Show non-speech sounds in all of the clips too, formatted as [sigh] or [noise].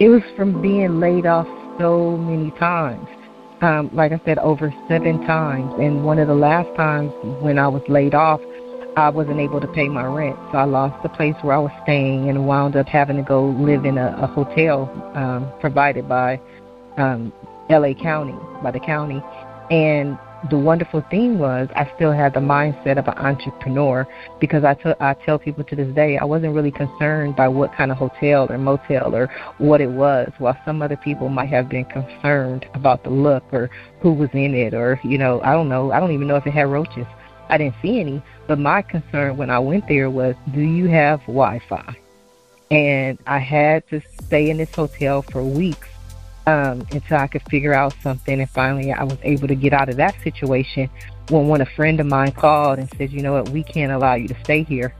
It was from being laid off so many times. Um, like I said, over seven times. And one of the last times when I was laid off, I wasn't able to pay my rent. So I lost the place where I was staying and wound up having to go live in a, a hotel um, provided by um, LA County, by the county. And the wonderful thing was I still had the mindset of an entrepreneur because I, t- I tell people to this day I wasn't really concerned by what kind of hotel or motel or what it was, while some other people might have been concerned about the look or who was in it or, you know, I don't know. I don't even know if it had roaches. I didn't see any, but my concern when I went there was do you have Wi Fi? And I had to stay in this hotel for weeks um, until I could figure out something. And finally, I was able to get out of that situation when when a friend of mine called and said, you know what, we can't allow you to stay here.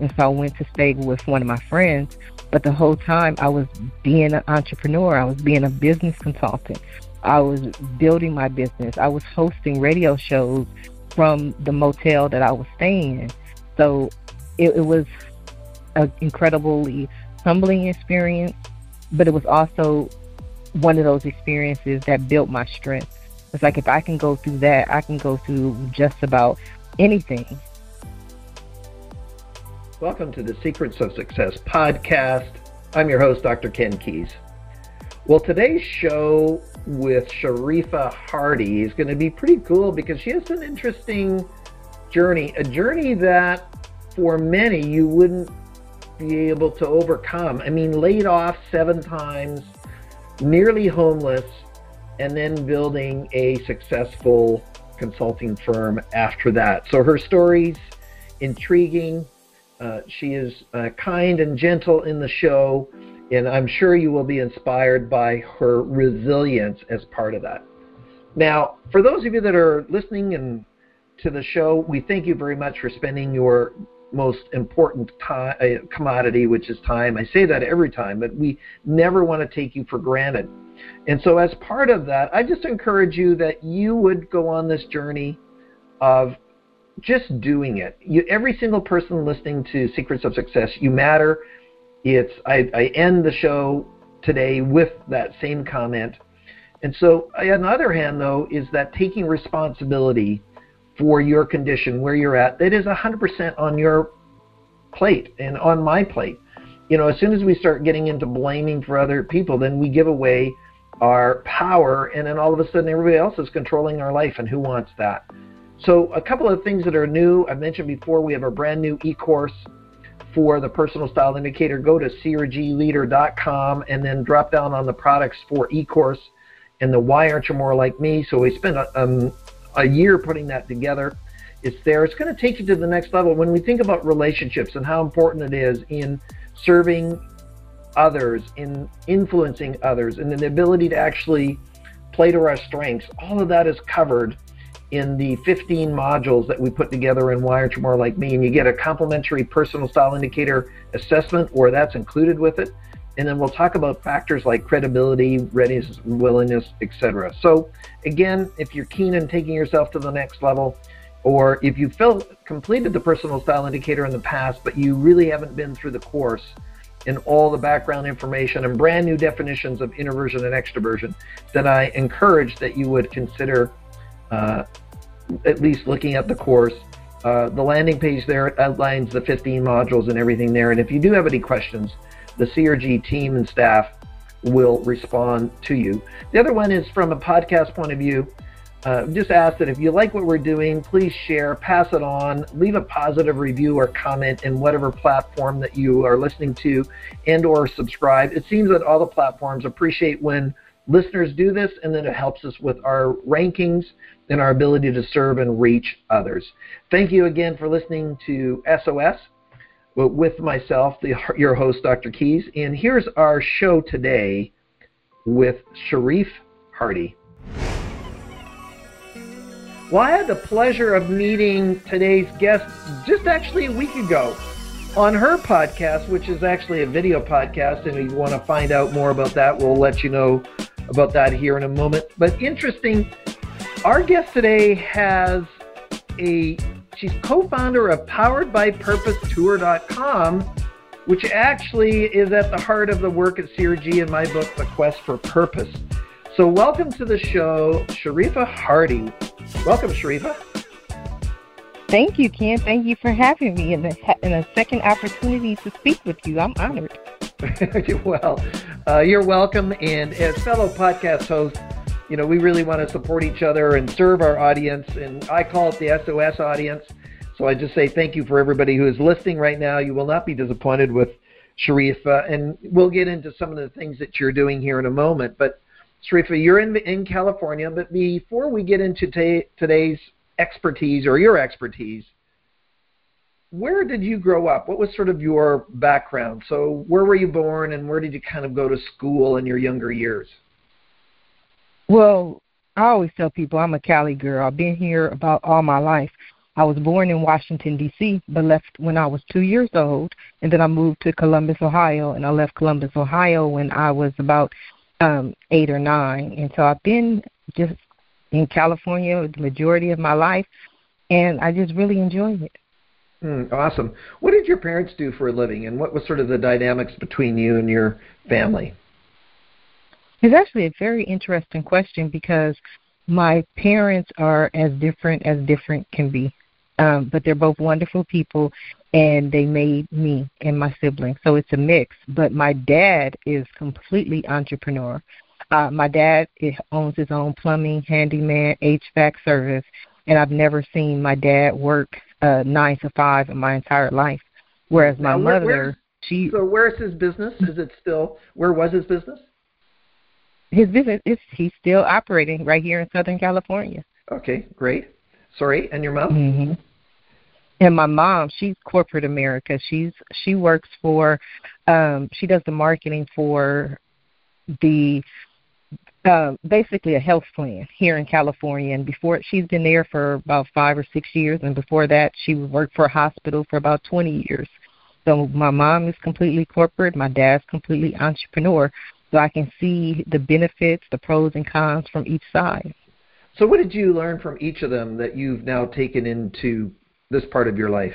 And so I went to stay with one of my friends. But the whole time I was being an entrepreneur, I was being a business consultant. I was building my business. I was hosting radio shows from the motel that I was staying in. So it, it was an incredibly humbling experience, but it was also one of those experiences that built my strength. It's like if I can go through that, I can go through just about anything. Welcome to the Secrets of Success podcast. I'm your host, Dr. Ken Keis. Well, today's show with Sharifah Hardy is going to be pretty cool because she has an interesting journey, a journey that for many you wouldn't be able to overcome. I mean, laid off seven times, nearly homeless, and then building a successful consulting firm after that. So her story's intriguing. Uh, she is uh, kind and gentle in the show, and I'm sure you will be inspired by her resilience as part of that. Now, for those of you that are listening and to the show, we thank you very much for spending your most important time, uh, commodity, which is time. I say that every time, but we never want to take you for granted. And so, as part of that, I just encourage you that you would go on this journey of just doing it. You, every single person listening to Secrets of Success, you matter. It's I, I end the show today with that same comment. And so, on the other hand, though, is that taking responsibility for your condition, where you're at, that is 100% on your plate and on my plate. You know, as soon as we start getting into blaming for other people, then we give away our power, and then all of a sudden everybody else is controlling our life, and who wants that? So, a couple of things that are new. I mentioned before we have a brand new e course for the personal style indicator. Go to crgleader.com and then drop down on the products for e course and the why aren't you more like me. So, we spent um, a year putting that together. It's there. It's going to take you to the next level. When we think about relationships and how important it is in serving others, in influencing others, and the ability to actually play to our strengths, all of that is covered in the 15 modules that we put together in Why Aren't You More Like Me. And you get a complimentary personal style indicator assessment where that's included with it. And then we'll talk about factors like credibility, readiness, willingness, etc. So, again, if you're keen on taking yourself to the next level, or if you felt completed the personal style indicator in the past, but you really haven't been through the course and all the background information and brand new definitions of introversion and extroversion, then I encourage that you would consider uh, at least looking at the course. Uh, the landing page there outlines the 15 modules and everything there. And if you do have any questions, the CRG team and staff will respond to you. The other one is from a podcast point of view. Uh, just ask that if you like what we're doing, please share, pass it on, leave a positive review or comment in whatever platform that you are listening to, and or subscribe. It seems that all the platforms appreciate when listeners do this, and then it helps us with our rankings and our ability to serve and reach others. Thank you again for listening to SOS with myself, the, your host, Dr. Keis. And here's our show today with Sharif Hardy. Well, I had the pleasure of meeting today's guest just actually a week ago on her podcast, which is actually a video podcast. And if you want to find out more about that, we'll let you know about that here in a moment. But interesting, our guest today has a She's co founder of PoweredByPurposeTour.com which actually is at the heart of the work at CRG in my book, The Quest for Purpose. So, welcome to the show, Sharifah Hardy. Welcome, Sharifah. Thank you, Ken. Thank you for having me and a second opportunity to speak with you. I'm honored. [laughs] well, uh, you're welcome. And as fellow podcast hosts, you know, we really want to support each other and serve our audience. And I call it the SOS audience. So I just say thank you for everybody who is listening right now. You will not be disappointed with Sharifah. And we'll get into some of the things that you're doing here in a moment. But Sharifah, you're in, in California. But before we get into t- today's expertise or your expertise, where did you grow up? What was sort of your background? So, where were you born and where did you kind of go to school in your younger years? Well, I always tell people I'm a Cali girl. I've been here about all my life. I was born in Washington, D.C., but left when I was two years old. And then I moved to Columbus, Ohio, and I left Columbus, Ohio when I was about um, eight or nine. And so I've been just in California the majority of my life, and I just really enjoy it. Mm, awesome. What did your parents do for a living, and what was sort of the dynamics between you and your family? It's actually a very interesting question because my parents are as different as different can be. Um, but they're both wonderful people, and they made me and my siblings. So it's a mix. But my dad is completely entrepreneur. Uh, my dad owns his own plumbing, handyman, HVAC service, and I've never seen my dad work uh, nine to five in my entire life. Whereas my now, where, mother, she. So where's his business? Is it still? Where was his business? His business is he's still operating right here in Southern California. Okay, great. Sorry, and your mom? Mm-hmm. And my mom, she's corporate America. She's she works for, um, she does the marketing for the uh, basically a health plan here in California. And before she's been there for about five or six years, and before that, she worked for a hospital for about 20 years. So my mom is completely corporate. My dad's completely entrepreneur. So I can see the benefits, the pros and cons from each side. So what did you learn from each of them that you've now taken into this part of your life?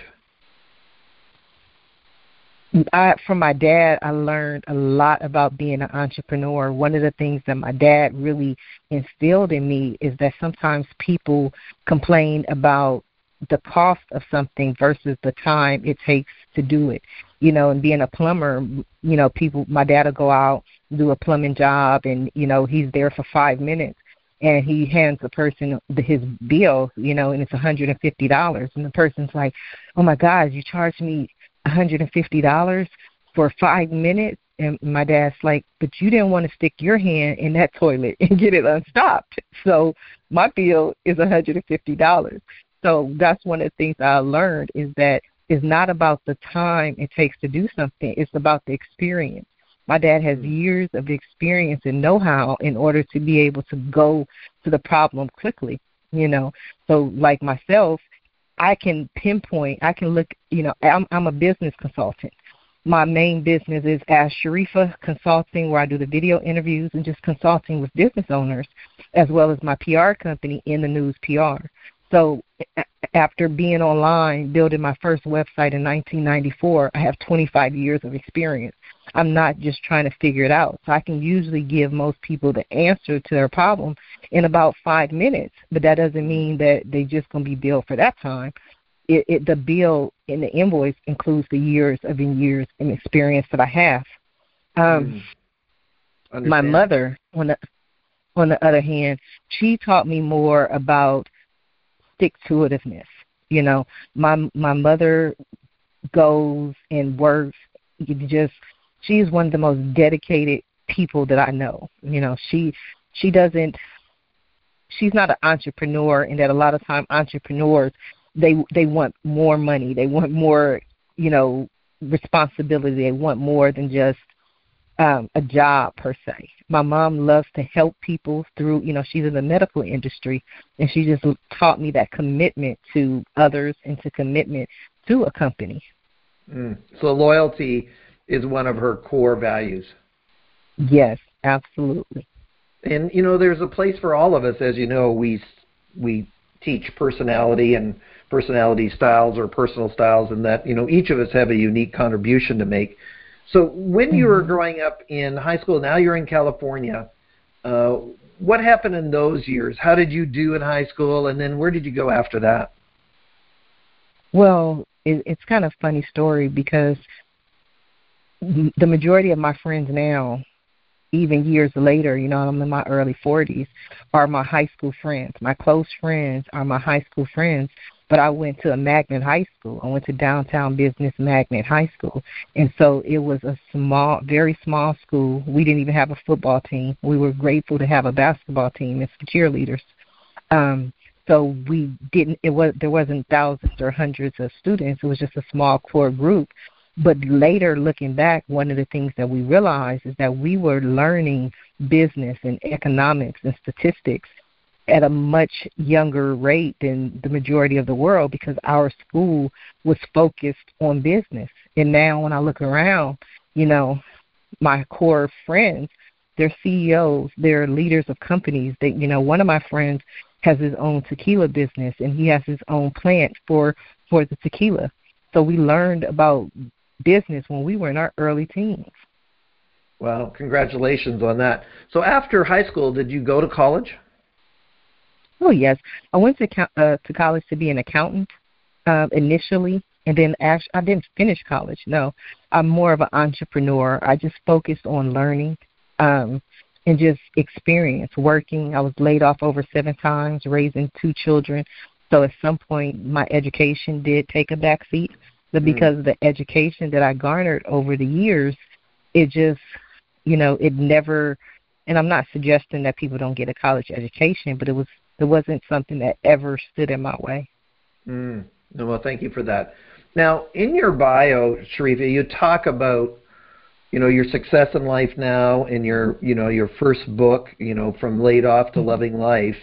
I, from my dad, I learned a lot about being an entrepreneur. One of the things that my dad really instilled in me is that sometimes people complain about the cost of something versus the time it takes to do it. You know, and being a plumber, you know, people, my dad will go out, do a plumbing job, and, you know, he's there for five minutes and he hands the person the, his bill, you know, and it's $150. And the person's like, oh my God, you charged me $150 for five minutes. And my dad's like, but you didn't want to stick your hand in that toilet and get it unstopped. [laughs] So my bill is $150. So that's one of the things I learned is that it's not about the time it takes to do something. It's about the experience. My dad has hmm. years of experience and know-how in order to be able to go to the problem quickly, you know. So like myself, I can pinpoint, I can look, you know, I'm, I'm a business consultant. My main business is as Sharifah Consulting, where I do the video interviews and just consulting with business owners, as well as my PR company in the news PR. So after being online, building my first website in 1994, I have 25 years of experience. I'm not just trying to figure it out. So I can usually give most people the answer to their problem in about five minutes, but that doesn't mean that they're just going to be billed for that time. It, it, the bill in the invoice includes the years of years and experience that I have. Um, mm. My mother, on the on the other hand, she taught me more about stick to itiveness. You know, my my mother goes and works. Just she's one of the most dedicated people that I know. You know, she she doesn't she's not an entrepreneur in that a lot of time entrepreneurs they they want more money, they want more, you know, responsibility, they want more than just um, a job per se. My mom loves to help people through, you know, she's in the medical industry, and she just taught me that commitment to others and to commitment to a company. Mm. So loyalty is one of her core values. Yes, absolutely. And you know, there's a place for all of us. As you know, we we teach personality and personality styles or personal styles, and that you know each of us have a unique contribution to make. So when you were mm-hmm. growing up in high school, now you're in California. Uh, what happened in those years? How did you do in high school, and then where did you go after that? Well, it, it's kind of a funny story because the majority of my friends now even years later, you know, I'm in my early 40s, are my high school friends. My close friends are my high school friends. But I went to a magnet high school. I went to downtown business magnet high school. And so it was a small, very small school. We didn't even have a football team. We were grateful to have a basketball team and some cheerleaders. Um, so we didn't it was there wasn't thousands or hundreds of students it was just a small core group but later, looking back, one of the things that we realized is that we were learning business and economics and statistics at a much younger rate than the majority of the world because our school was focused on business. And now when I look around, you know, my core friends, they're CEOs, they're leaders of companies. That you know, one of my friends has his own tequila business and he has his own plant for for the tequila. So we learned about business when we were in our early teens. Well, congratulations on that. So after high school, did you go to college? Oh yes, I went to uh, to college to be an accountant uh, initially, and then actually I didn't finish college. No, I'm more of an entrepreneur. I just focused on learning um, and just experience working. I was laid off over seven times, raising two children. So at some point, my education did take a back seat but mm-hmm. because mm. of the education that I garnered over the years, it just, you know, it never. And I'm not suggesting that people don't get a college education, but it was it wasn't something that ever stood in my way. Mm. Well, thank you for that. Now, in your bio, Sharifah, you talk about you know your success in life now and your you know your first book you know from laid off to mm-hmm. loving life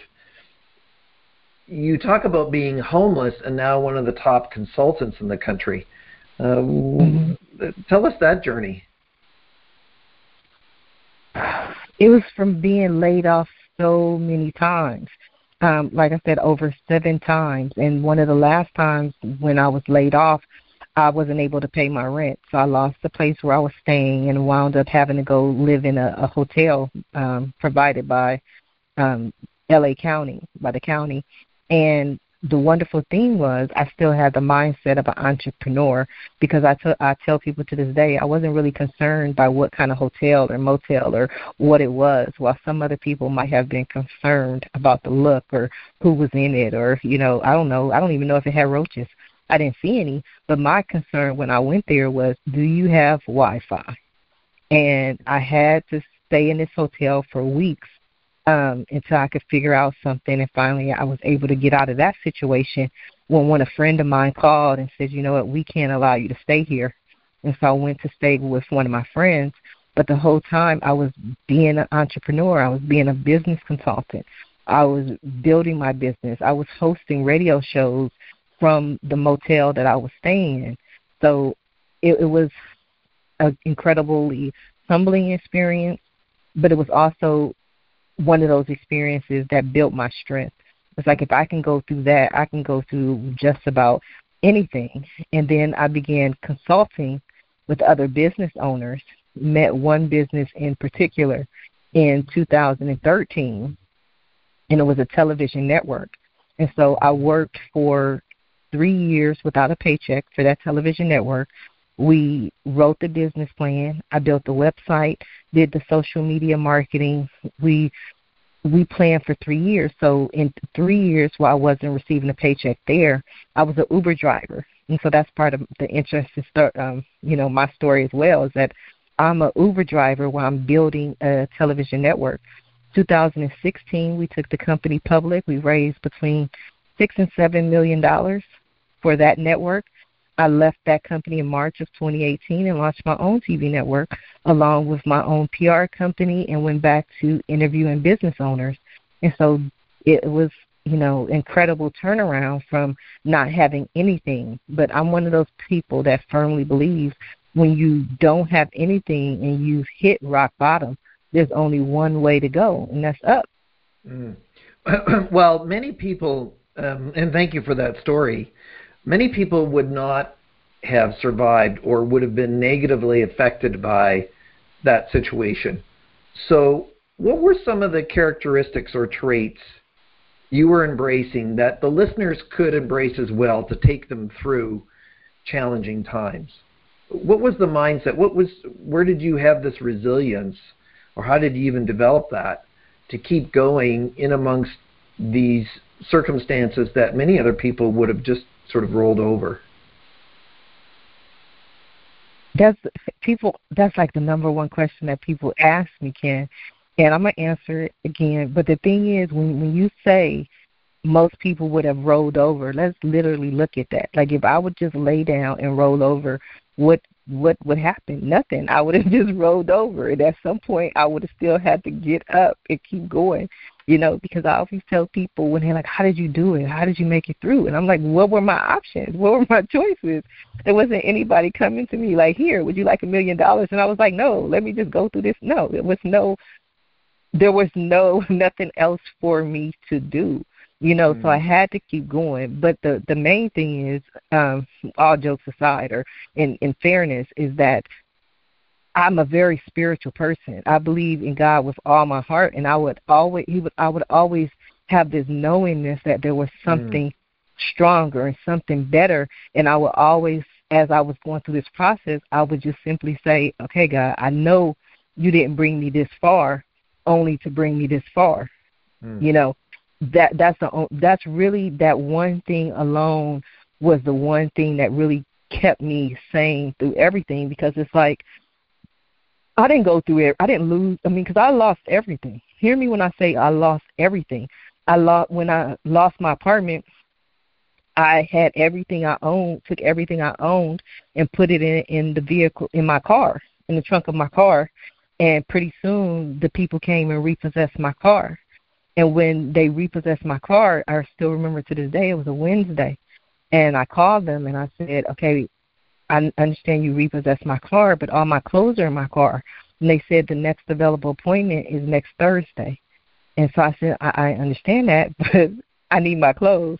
you talk about being homeless and now one of the top consultants in the country. Mm-hmm. Tell us that journey. It was from being laid off so many times. Um, like I said, over seven times. And one of the last times when I was laid off, I wasn't able to pay my rent. So I lost the place where I was staying and wound up having to go live in a, a hotel um, provided by um, LA County, by the county. And the wonderful thing was I still had the mindset of an entrepreneur because I, t- I tell people to this day I wasn't really concerned by what kind of hotel or motel or what it was, while some other people might have been concerned about the look or who was in it or you know I don't know I don't even know if it had roaches. I didn't see any, but my concern when I went there was, do you have Wi-Fi? And I had to stay in this hotel for weeks um, until I could figure out something. And finally, I was able to get out of that situation when when a friend of mine called and said, you know what, we can't allow you to stay here. And so I went to stay with one of my friends. But the whole time I was being an entrepreneur, I was being a business consultant. I was building my business. I was hosting radio shows from the motel that I was staying in. So it, it was an incredibly humbling experience, but it was also one of those experiences that built my strength. It's like if I can go through that, I can go through just about anything. And then I began consulting with other business owners, met one business in particular in 2013, and it was a television network. And so I worked for three years without a paycheck for that television network. We wrote the business plan. I built the website, did the social media marketing. We we planned for three years. So in three years, while I wasn't receiving a paycheck there, I was an Uber driver, and so that's part of the interesting start. Um, you know, my story as well is that I'm an Uber driver while I'm building a television network. 2016, we took the company public. We raised between six and seven million dollars for that network. I left that company in March of 2018 and launched my own TV network along with my own PR company and went back to interviewing business owners. And so it was, you know, incredible turnaround from not having anything. But I'm one of those people that firmly believes when you don't have anything and you've hit rock bottom, there's only one way to go, and that's up. Mm. [clears throat] well, many people, um, and thank you for that story many people would not have survived or would have been negatively affected by that situation. So, what were some of the characteristics or traits you were embracing that the listeners could embrace as well to take them through challenging times? What was the mindset? What was where did you have this resilience or how did you even develop that to keep going in amongst these circumstances that many other people would have just sort of rolled over? That's people. That's like the number one question that people ask me, Ken, and I'm gonna answer it again. But the thing is, when when you say most people would have rolled over, let's literally look at that. Like if I would just lay down and roll over, what what would happen? Nothing. I would have [laughs] just rolled over, and at some point, I would have still had to get up and keep going. You know, because I always tell people when they're like, "How did you do it? How did you make it through?" And I'm like, "What were my options? What were my [laughs] choices?" There wasn't anybody coming to me like, "Here, would you like a million dollars?" And I was like, "No, let me just go through this." No, there was no, there was no [laughs] nothing else for me to do you know mm-hmm. so i mm. had to keep going but the the main thing is um all jokes aside or in in fairness is that i'm a very spiritual person i believe in god with all my heart and i would always he would i would always have this knowingness that there was mm. something mm. stronger and something better and i would always as i was going through this process i would just simply say okay god i know you didn't bring me this far only to bring me this far mm. you know that that's the that's really that one thing alone was the one thing that really kept me sane through everything because it's like I didn't go through it. I didn't lose. I mean, because I lost everything. Hear me when I say I lost everything. I lost when I lost my apartment. I had everything I owned, took everything I owned, and put it in in the vehicle in my car, in the trunk of my car. And pretty soon, the people came and repossessed my car. And when they repossessed my car, I still remember to this day, it was a Wednesday. And I called them and I said, okay, I understand you repossessed my car, but all my clothes are in my car. And they said the next available appointment is next Thursday. And so I said, I, I understand that, [laughs] but I need my clothes.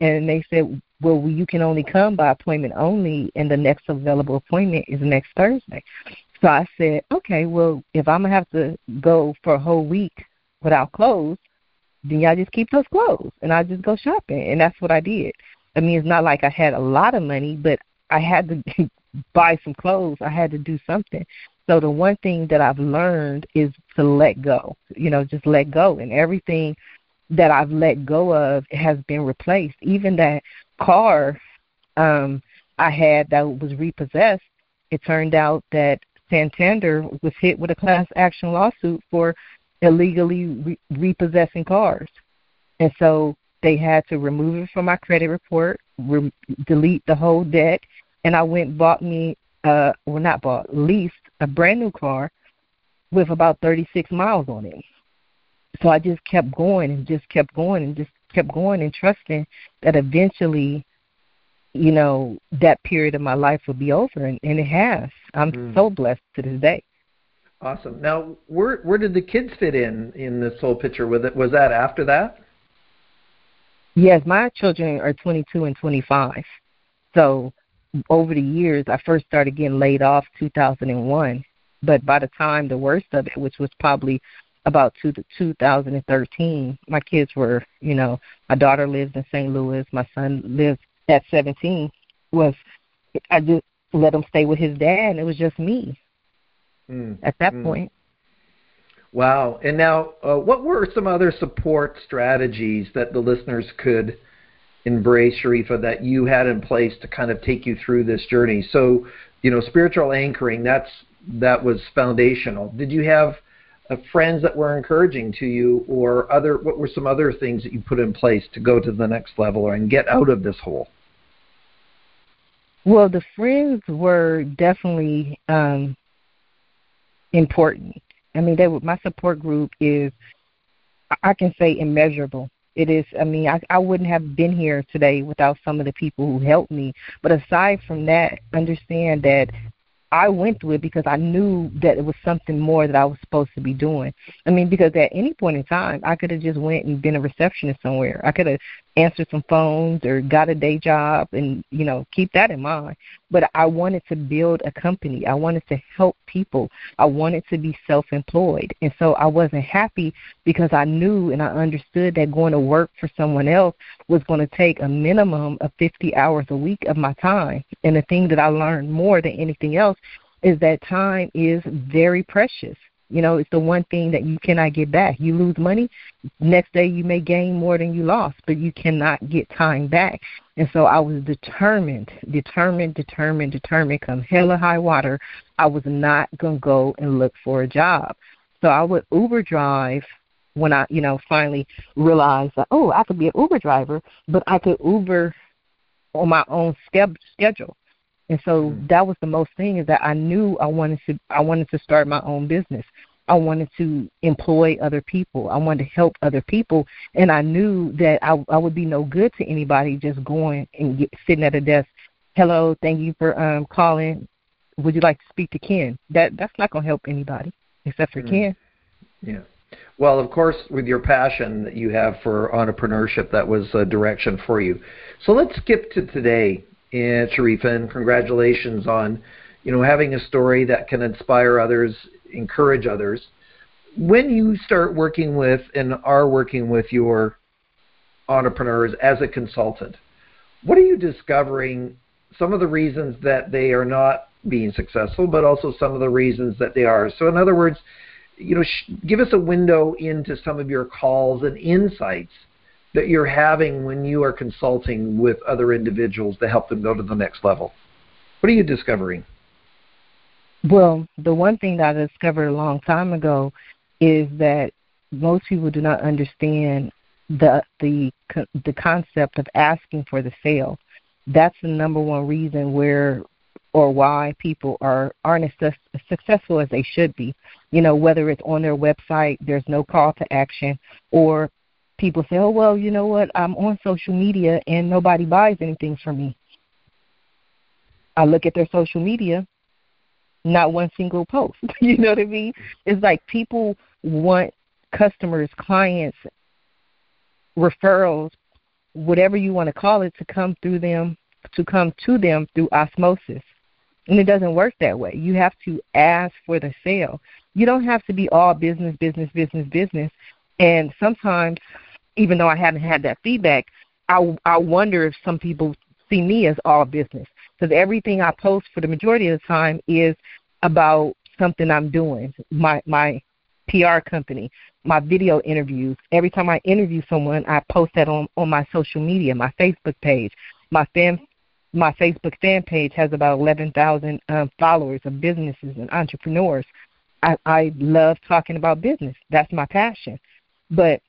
And they said, well, you can only come by appointment only, and the next available appointment is next Thursday. So I said, okay, well, if I'm going to have to go for a whole week without clothes, then y'all just keep those clothes and I just go shopping and that's what I did. I mean it's not like I had a lot of money, but I had to [laughs] buy some clothes. I had to do something. So the one thing that I've learned is to let go. You know, just let go and everything that I've let go of has been replaced. Even that car um I had that was repossessed, it turned out that Santander was hit with a class action lawsuit for illegally re- repossessing cars. And so they had to remove it from my credit report, re- delete the whole debt, and I went and bought me, uh, well, not bought, leased a brand new car with about 36 miles on it. So I just kept going and just kept going and just kept going and trusting that eventually, you know, that period of my life would be over, and, and it has. I'm mm. so blessed to this day. Awesome. Now, where where did the kids fit in in this whole picture? With it, was that after that? Yes, my children are 22 and 25. So over the years, I first started getting laid off 2001, but by the time the worst of it, which was probably about two, 2013, my kids were, you know, my daughter lives in St. Louis, my son lives at 17. Was I just let him stay with his dad, and it was just me mm. at that mm. point. Wow. And now, uh, what were some other support strategies that the listeners could embrace, Sharifah, that you had in place to kind of take you through this journey? So, you know, spiritual anchoring, that's that was foundational. Did you have uh, friends that were encouraging to you or other what were some other things that you put in place to go to the next level and get out of this hole? Well, the friends were definitely um, important. I mean, they my support group is, I can say, immeasurable. It is. I mean, I, I wouldn't have been here today without some of the people who helped me. But aside from that, understand that I went through it because I knew that it was something more that I was supposed to be doing. I mean, because at any point in time, I could have just went and been a receptionist somewhere. I could have answered some phones or got a day job, and you know, keep that in mind. But I wanted to build a company. I wanted to help people. I wanted to be self-employed, and so I wasn't happy because I knew and I understood that going to work for someone else was going to take a minimum of 50 hours a week of my time. And the thing that I learned more than anything else is that time is very precious. You know, it's the one thing that you cannot get back. You lose money, next day you may gain more than you lost, but you cannot get time back. And so I was determined, determined, determined, determined, come hell or high water, I was not going to go and look for a job. So I would Uber drive when I, you know, finally realized that, oh, I could be an Uber driver, but I could Uber on my own schedule. And so mm-hmm. that was the most thing is that I knew I wanted to I wanted to start my own business. I wanted to employ other people. I wanted to help other people, and I knew that I, I would be no good to anybody just going and get, sitting at a desk. Hello, thank you for um, calling. Would you like to speak to Ken? That that's not going to help anybody except for mm-hmm. Ken. Yeah. Well, of course, with your passion that you have for entrepreneurship, that was a direction for you. So let's skip to today and Sharifah, and congratulations on you know having a story that can inspire others, encourage others. When you start working with and are working with your entrepreneurs as a consultant, what are you discovering? Some of the reasons that they are not being successful, but also some of the reasons that they are. So, in other words, you know, sh- give us a window into some of your calls and insights that you're having when you are consulting with other individuals to help them go to the next level? What are you discovering? Well, the one thing that I discovered a long time ago is that most people do not understand the the the concept of asking for the sale. That's the number one reason where or why people are aren't as successful as they should be. You know, whether it's on their website, there's no call to action, or people say, "Oh well, you know what? I'm on social media and nobody buys anything from me." I look at their social media, not one single post. [laughs] you know what I mean? It's like people want customers, clients, referrals, whatever you want to call it, to come through them, to come to them through osmosis. And it doesn't work that way. You have to ask for the sale. You don't have to be all business, business, business, business. And sometimes even though I haven't had that feedback, I I wonder if some people see me as all business because everything I post for the majority of the time is about something I'm doing. My my PR company, my video interviews. Every time I interview someone, I post that on on my social media, my Facebook page. My fan my Facebook fan page has about 11,000 um, followers of businesses and entrepreneurs. I, I love talking about business. That's my passion. But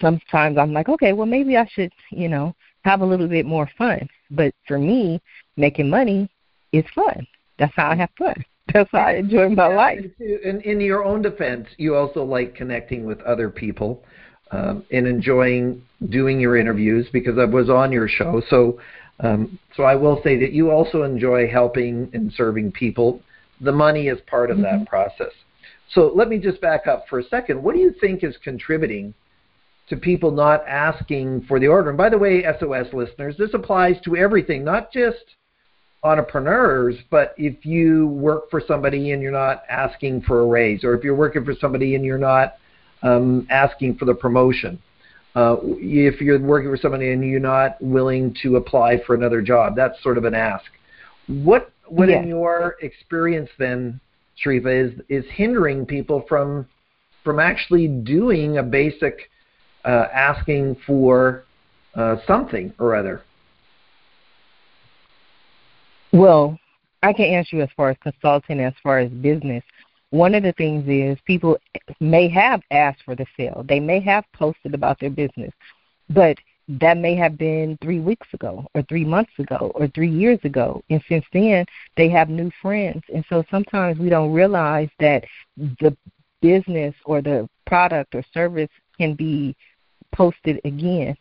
sometimes I'm like, okay, well maybe I should, you know, have a little bit more fun. But for me, making money is fun. That's how I have fun. [laughs] That's how I enjoy my yeah, life. And in your own defense, you also like connecting with other people um, and enjoying doing your interviews because I was on your show. So, um, so I will say that you also enjoy helping and serving people. The money is part of mm-hmm. that process. So let me just back up for a second. What do you think is contributing to people not asking for the order. And by the way, SOS listeners, this applies to everything, not just entrepreneurs, but if you work for somebody and you're not asking for a raise, or if you're working for somebody and you're not um, asking for the promotion, uh, if you're working for somebody and you're not willing to apply for another job, that's sort of an ask. What, what in your experience then, Sharifah, is is hindering people from from actually doing a basic uh, asking for uh, something or other? Well, I can answer you as far as consulting, as far as business. One of the things is people may have asked for the sale. They may have posted about their business, but that may have been three weeks ago or three months ago or three years ago. And since then, they have new friends. And so sometimes we don't realize that the business or the product or service can be posted again.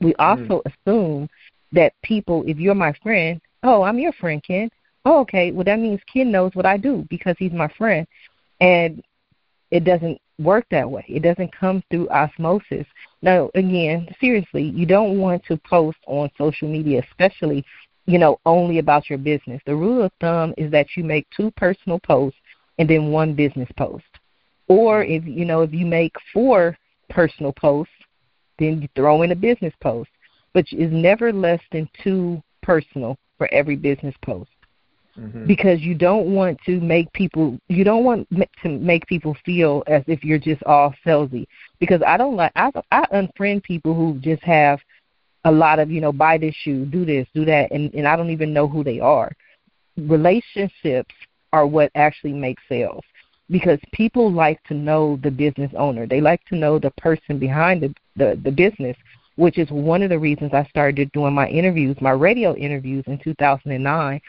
We mm. also mm. assume that people, if you're my friend, oh, I'm your friend, Ken. oh, okay, well that means Ken knows what I do because he's my friend, and it doesn't work that way. It doesn't come through osmosis. Now, again, seriously, you don't want to post on social media, especially, you know, only about your business. The rule of thumb is that you make two personal posts and then one business post. Or if you know, if you make four personal posts, then you throw in a business post. But is never less than two personal for every business post mm-hmm. because you don't want to make people you don't want to make people feel as if you're just all salesy because I don't like I I unfriend people who just have a lot of you know buy this shoe do this do that and and I don't even know who they are relationships are what actually make sales because people like to know the business owner they like to know the person behind the the, the business which is one of the reasons I started doing my interviews, my radio interviews in 2009,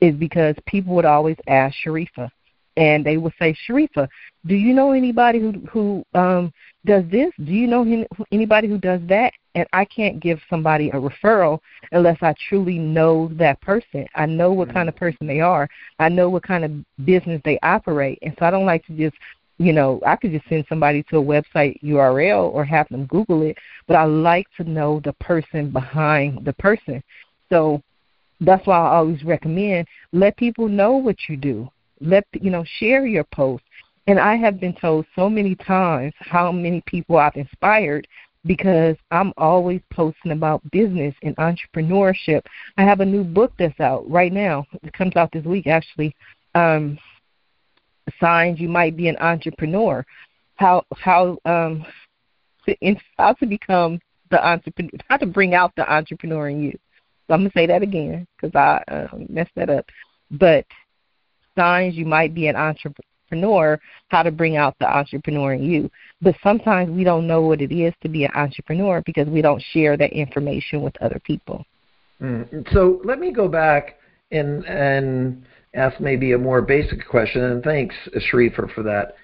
is because people would always ask Sharifah, and they would say, Sharifah, do you know anybody who who um, does this? Do you know anybody who does that? And I can't give somebody a referral unless I truly know that person. I know what kind of mm-hmm. person they are. I know what kind of business they operate, and so I don't like to just you know, I could just send somebody to a website URL or have them Google it, but I like to know the person behind the person. So that's why I always recommend let people know what you do. Let you know share your post. And I have been told so many times how many people I've inspired because I'm always posting about business and entrepreneurship. I have a new book that's out right now. It comes out this week actually. Um signs you might be an entrepreneur. How how um to, how to become the entrepreneur, how to bring out the entrepreneur in you. So I'm gonna say that again because I uh, messed that up. But signs you might be an entrepreneur, how to bring out the entrepreneur in you. But sometimes we don't know what it is to be an entrepreneur because we don't share that information with other people. Mm. So let me go back and and ask maybe a more basic question. And thanks, Sharifah, for that.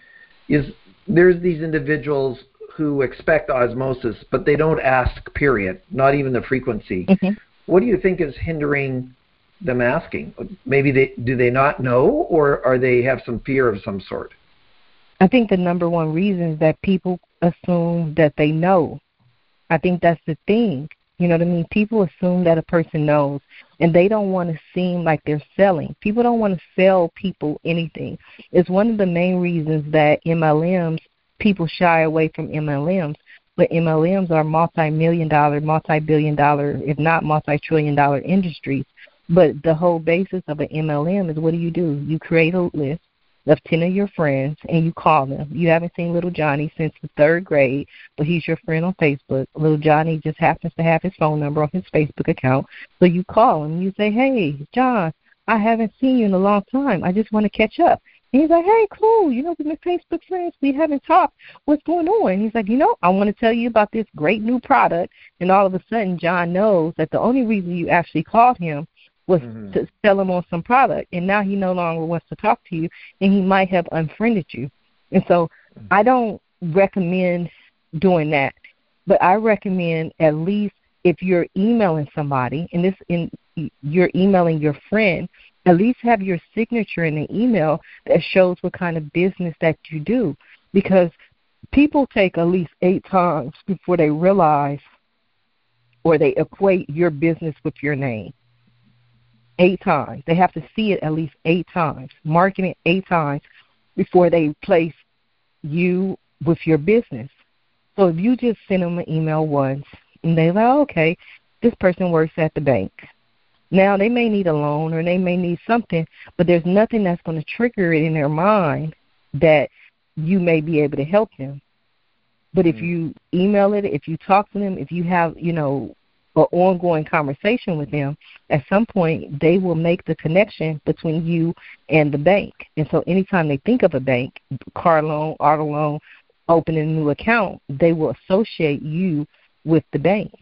Is there's these individuals who expect osmosis, but they don't ask. Period. Not even the frequency. Mm-hmm what do you think is hindering them asking? Maybe they do they not know, or are they have some fear of some sort? I think the number one reason is that people assume that they know. I think that's the thing. You know what I mean? People assume that a person knows, and they don't want to seem like they're selling. People don't want to sell people anything. It's one of the main reasons that MLMs people shy away from MLMs but MLMs are multi-million dollar, multi-billion dollar, if not multi-trillion dollar industries. But the whole basis of an MLM is what do you do? You create a list of 10 of your friends and you call them. You haven't seen little Johnny since the third grade, but he's your friend on Facebook. Little Johnny just happens to have his phone number on his Facebook account. So you call him. You say, hey, John, I haven't seen you in a long time. I just want to catch up. And he's like, hey, cool. You know, we've been Facebook friends. We haven't talked. What's going on? And he's like, you know, I want to tell you about this great new product. And all of a sudden, John knows that the only reason you actually called him was mm-hmm. to sell him on some product. And now he no longer wants to talk to you, and he might have unfriended you. And so mm-hmm. I don't recommend doing that. But I recommend at least if you're emailing somebody, and this in you're emailing your friend, at least have your signature in the email that shows what kind of business that you do because people take at least eight times before they realize or they equate your business with your name. Eight times. They have to see it at least eight times, marking it eight times before they place you with your business. So if you just send them an email once and they're like, okay, this person works at the bank. Now they may need a loan or they may need something, but there's nothing that's going to trigger it in their mind that you may be able to help them. But if mm. you email it, if you talk to them, if you have, you know, an ongoing conversation with them, at some point they will make the connection between you and the bank. And so anytime they think of a bank, car loan, auto loan, opening a new account, they will associate you with the bank.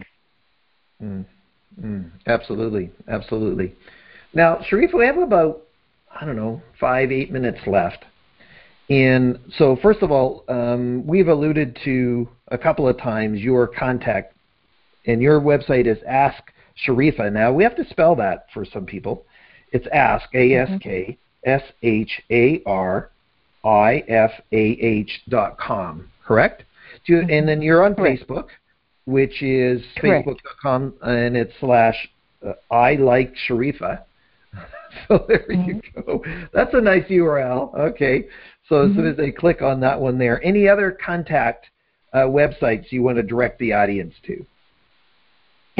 Mm. Mm, absolutely, absolutely. Now, Sharif, we have about I don't know five, eight minutes left. And so, first of all, um, we've alluded to a couple of times your contact, and your website is Ask Sharifah. Now, we have to spell that for some people. It's Ask A S K S H A R I F A H dot com. Correct? You, mm-hmm. And then you're on Correct. Facebook, which is facebook.com, and it's slash uh, I like Sharifah. [laughs] so there mm-hmm. you go. That's a nice URL. Okay. So mm-hmm. as soon mm-hmm. as they click on that one there, any other contact uh, websites you want to direct the audience to?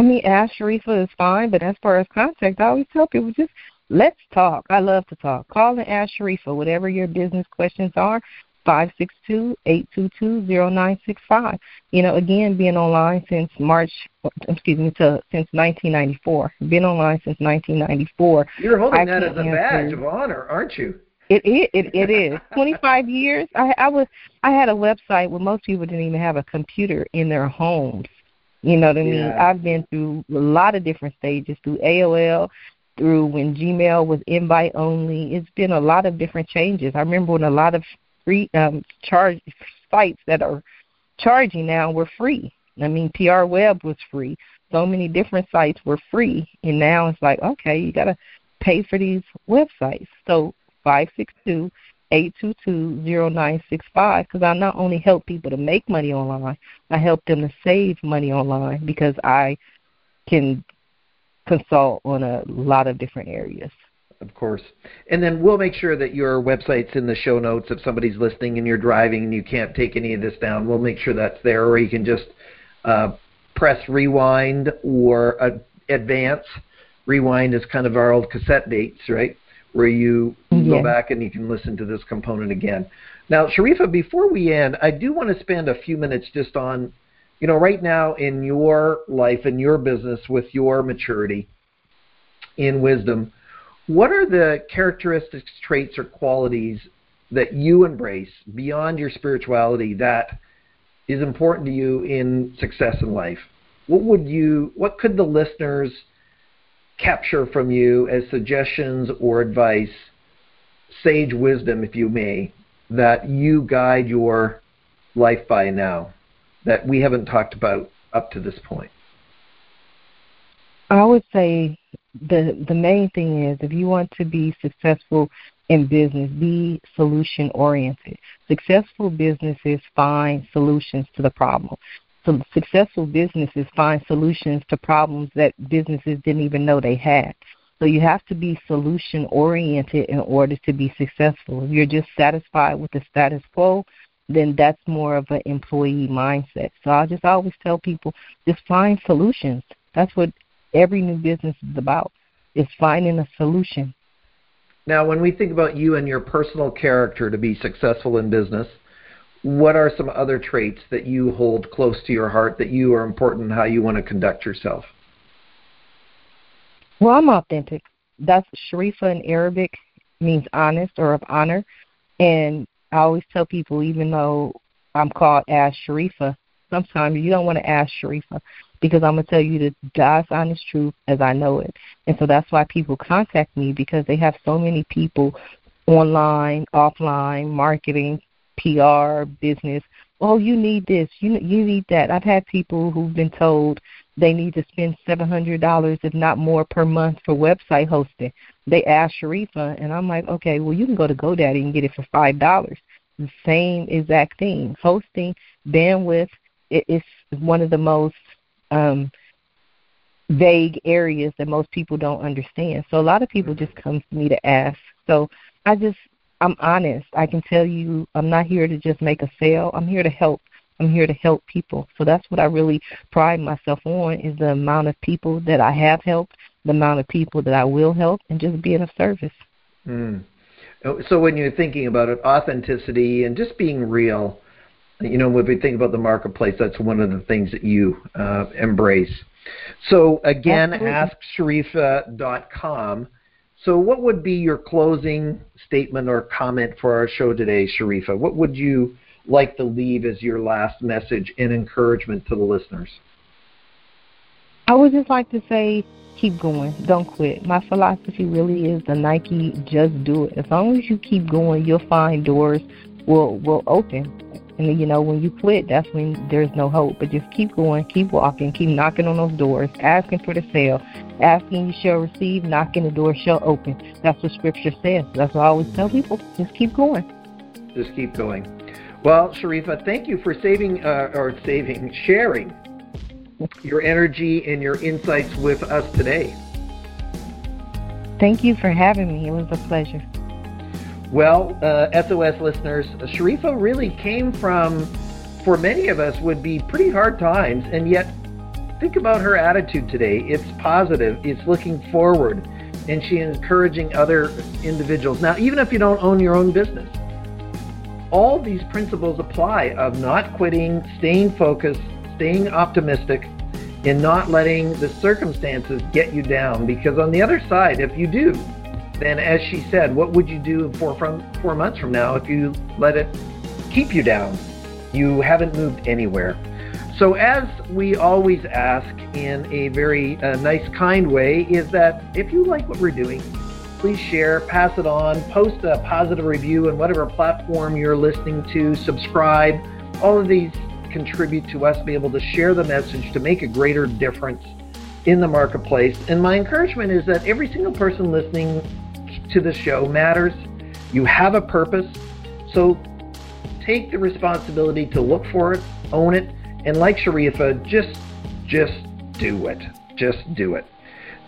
I mean, Ask Sharifah is fine, but as far as contact, I always tell people just let's talk. I love to talk. Call and ask Sharifah whatever your business questions are. Five six two eight two two zero nine six five. You know, again, being online since March, excuse me, to, since 1994. Been online since 1994. You're holding I that as a badge of honor, aren't you? It it it, it is. [laughs] 25 years. I I was I had a website where most people didn't even have a computer in their homes. You know what I mean? Yeah. I've been through a lot of different stages through AOL, through when Gmail was invite only. It's been a lot of different changes. I remember when a lot of free um charge sites that are charging now were free. I mean, PR Web was free. So many different sites were free, and now it's like, okay, you got to pay for these websites. So five six two eight two two zero nine six five because I not only help people to make money online, I help them to save money online because I can consult on a lot of different areas. Of course. And then we'll make sure that your website's in the show notes. If somebody's listening and you're driving and you can't take any of this down, we'll make sure that's there, or you can just uh, press rewind or uh, advance. Rewind is kind of our old cassette dates, right? Where you go back and you can listen to this component again. Now, Sharifah, before we end, I do want to spend a few minutes just on, you know, right now in your life, in your business, with your maturity in wisdom, what are the characteristics, traits, or qualities that you embrace beyond your spirituality that is important to you in success in life? What would you, what could the listeners capture from you as suggestions or advice, sage wisdom, if you may, that you guide your life by now that we haven't talked about up to this point? I would say the the main thing is if you want to be successful in business, be solution oriented. Successful businesses find solutions to the problem. So successful businesses find solutions to problems that businesses didn't even know they had. So you have to be solution oriented in order to be successful. If you're just satisfied with the status quo, then that's more of an employee mindset. So I just always tell people just find solutions. That's what every new business is about. Is finding a solution. Now, when we think about you and your personal character to be successful in business, what are some other traits that you hold close to your heart that you are important how you want to conduct yourself? Well, I'm authentic. That's Sharifah in Arabic means honest or of honor. And I always tell people, even though I'm called Ask Sharifah, sometimes you don't want to ask Sharifah because I'm going to tell you the God's honest truth as I know it. And so that's why people contact me because they have so many people online, offline, marketing, PR, business. Oh, you need this. You you need that. I've had people who've been told they need to spend seven hundred dollars, if not more, per month for website hosting. They ask Sharifah, and I'm like, okay, well, you can go to GoDaddy and get it for five dollars. The same exact thing. Hosting, bandwidth, it, it's one of the most um, vague areas that most people don't understand. So a lot of people just come to me to ask. So I just I'm honest. I can tell you I'm not here to just make a sale. I'm here to help. I'm here to help people. So that's what I really pride myself on is the amount of people that I have helped, the amount of people that I will help, and just being of service. Mm. So when you're thinking about it, authenticity and just being real, you know, when we think about the marketplace, that's one of the things that you uh, embrace. So again, asksharifah.com so, what would be your closing statement or comment for our show today, Sharifah? What would you like to leave as your last message and encouragement to the listeners? I would just like to say, keep going, don't quit. My philosophy really is the Nike just do it. As long as you keep going, you'll find doors will will open. And you know, when you quit, that's when there's no hope. But just keep going, keep walking, keep knocking on those doors, asking for the sale. Asking you shall receive, knocking the door shall open. That's what scripture says. That's what I always tell people. Just keep going. Just keep going. Well, Sharifah, thank you for saving uh, or saving, sharing your energy and your insights with us today. Thank you for having me. It was a pleasure. Well, uh, SOS listeners, Sharifah really came from, for many of us, would be pretty hard times, and yet think about her attitude today. It's positive, it's looking forward, and she's encouraging other individuals. Now, even if you don't own your own business, all these principles apply of not quitting, staying focused, staying optimistic, and not letting the circumstances get you down. Because on the other side, if you do, then as she said, what would you do four from four months from now if you let it keep you down? You haven't moved anywhere. So as we always ask in a very uh, nice, kind way, is that if you like what we're doing, please share, pass it on, post a positive review on whatever platform you're listening to, subscribe. All of these contribute to us be able to share the message to make a greater difference in the marketplace. And my encouragement is that every single person listening to the show matters. You have a purpose. So take the responsibility to look for it, own it, and like Sharifah, just just do it. Just do it.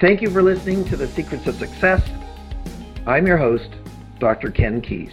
Thank you for listening to The Secrets of Success. I'm your host, Dr. Ken Keis.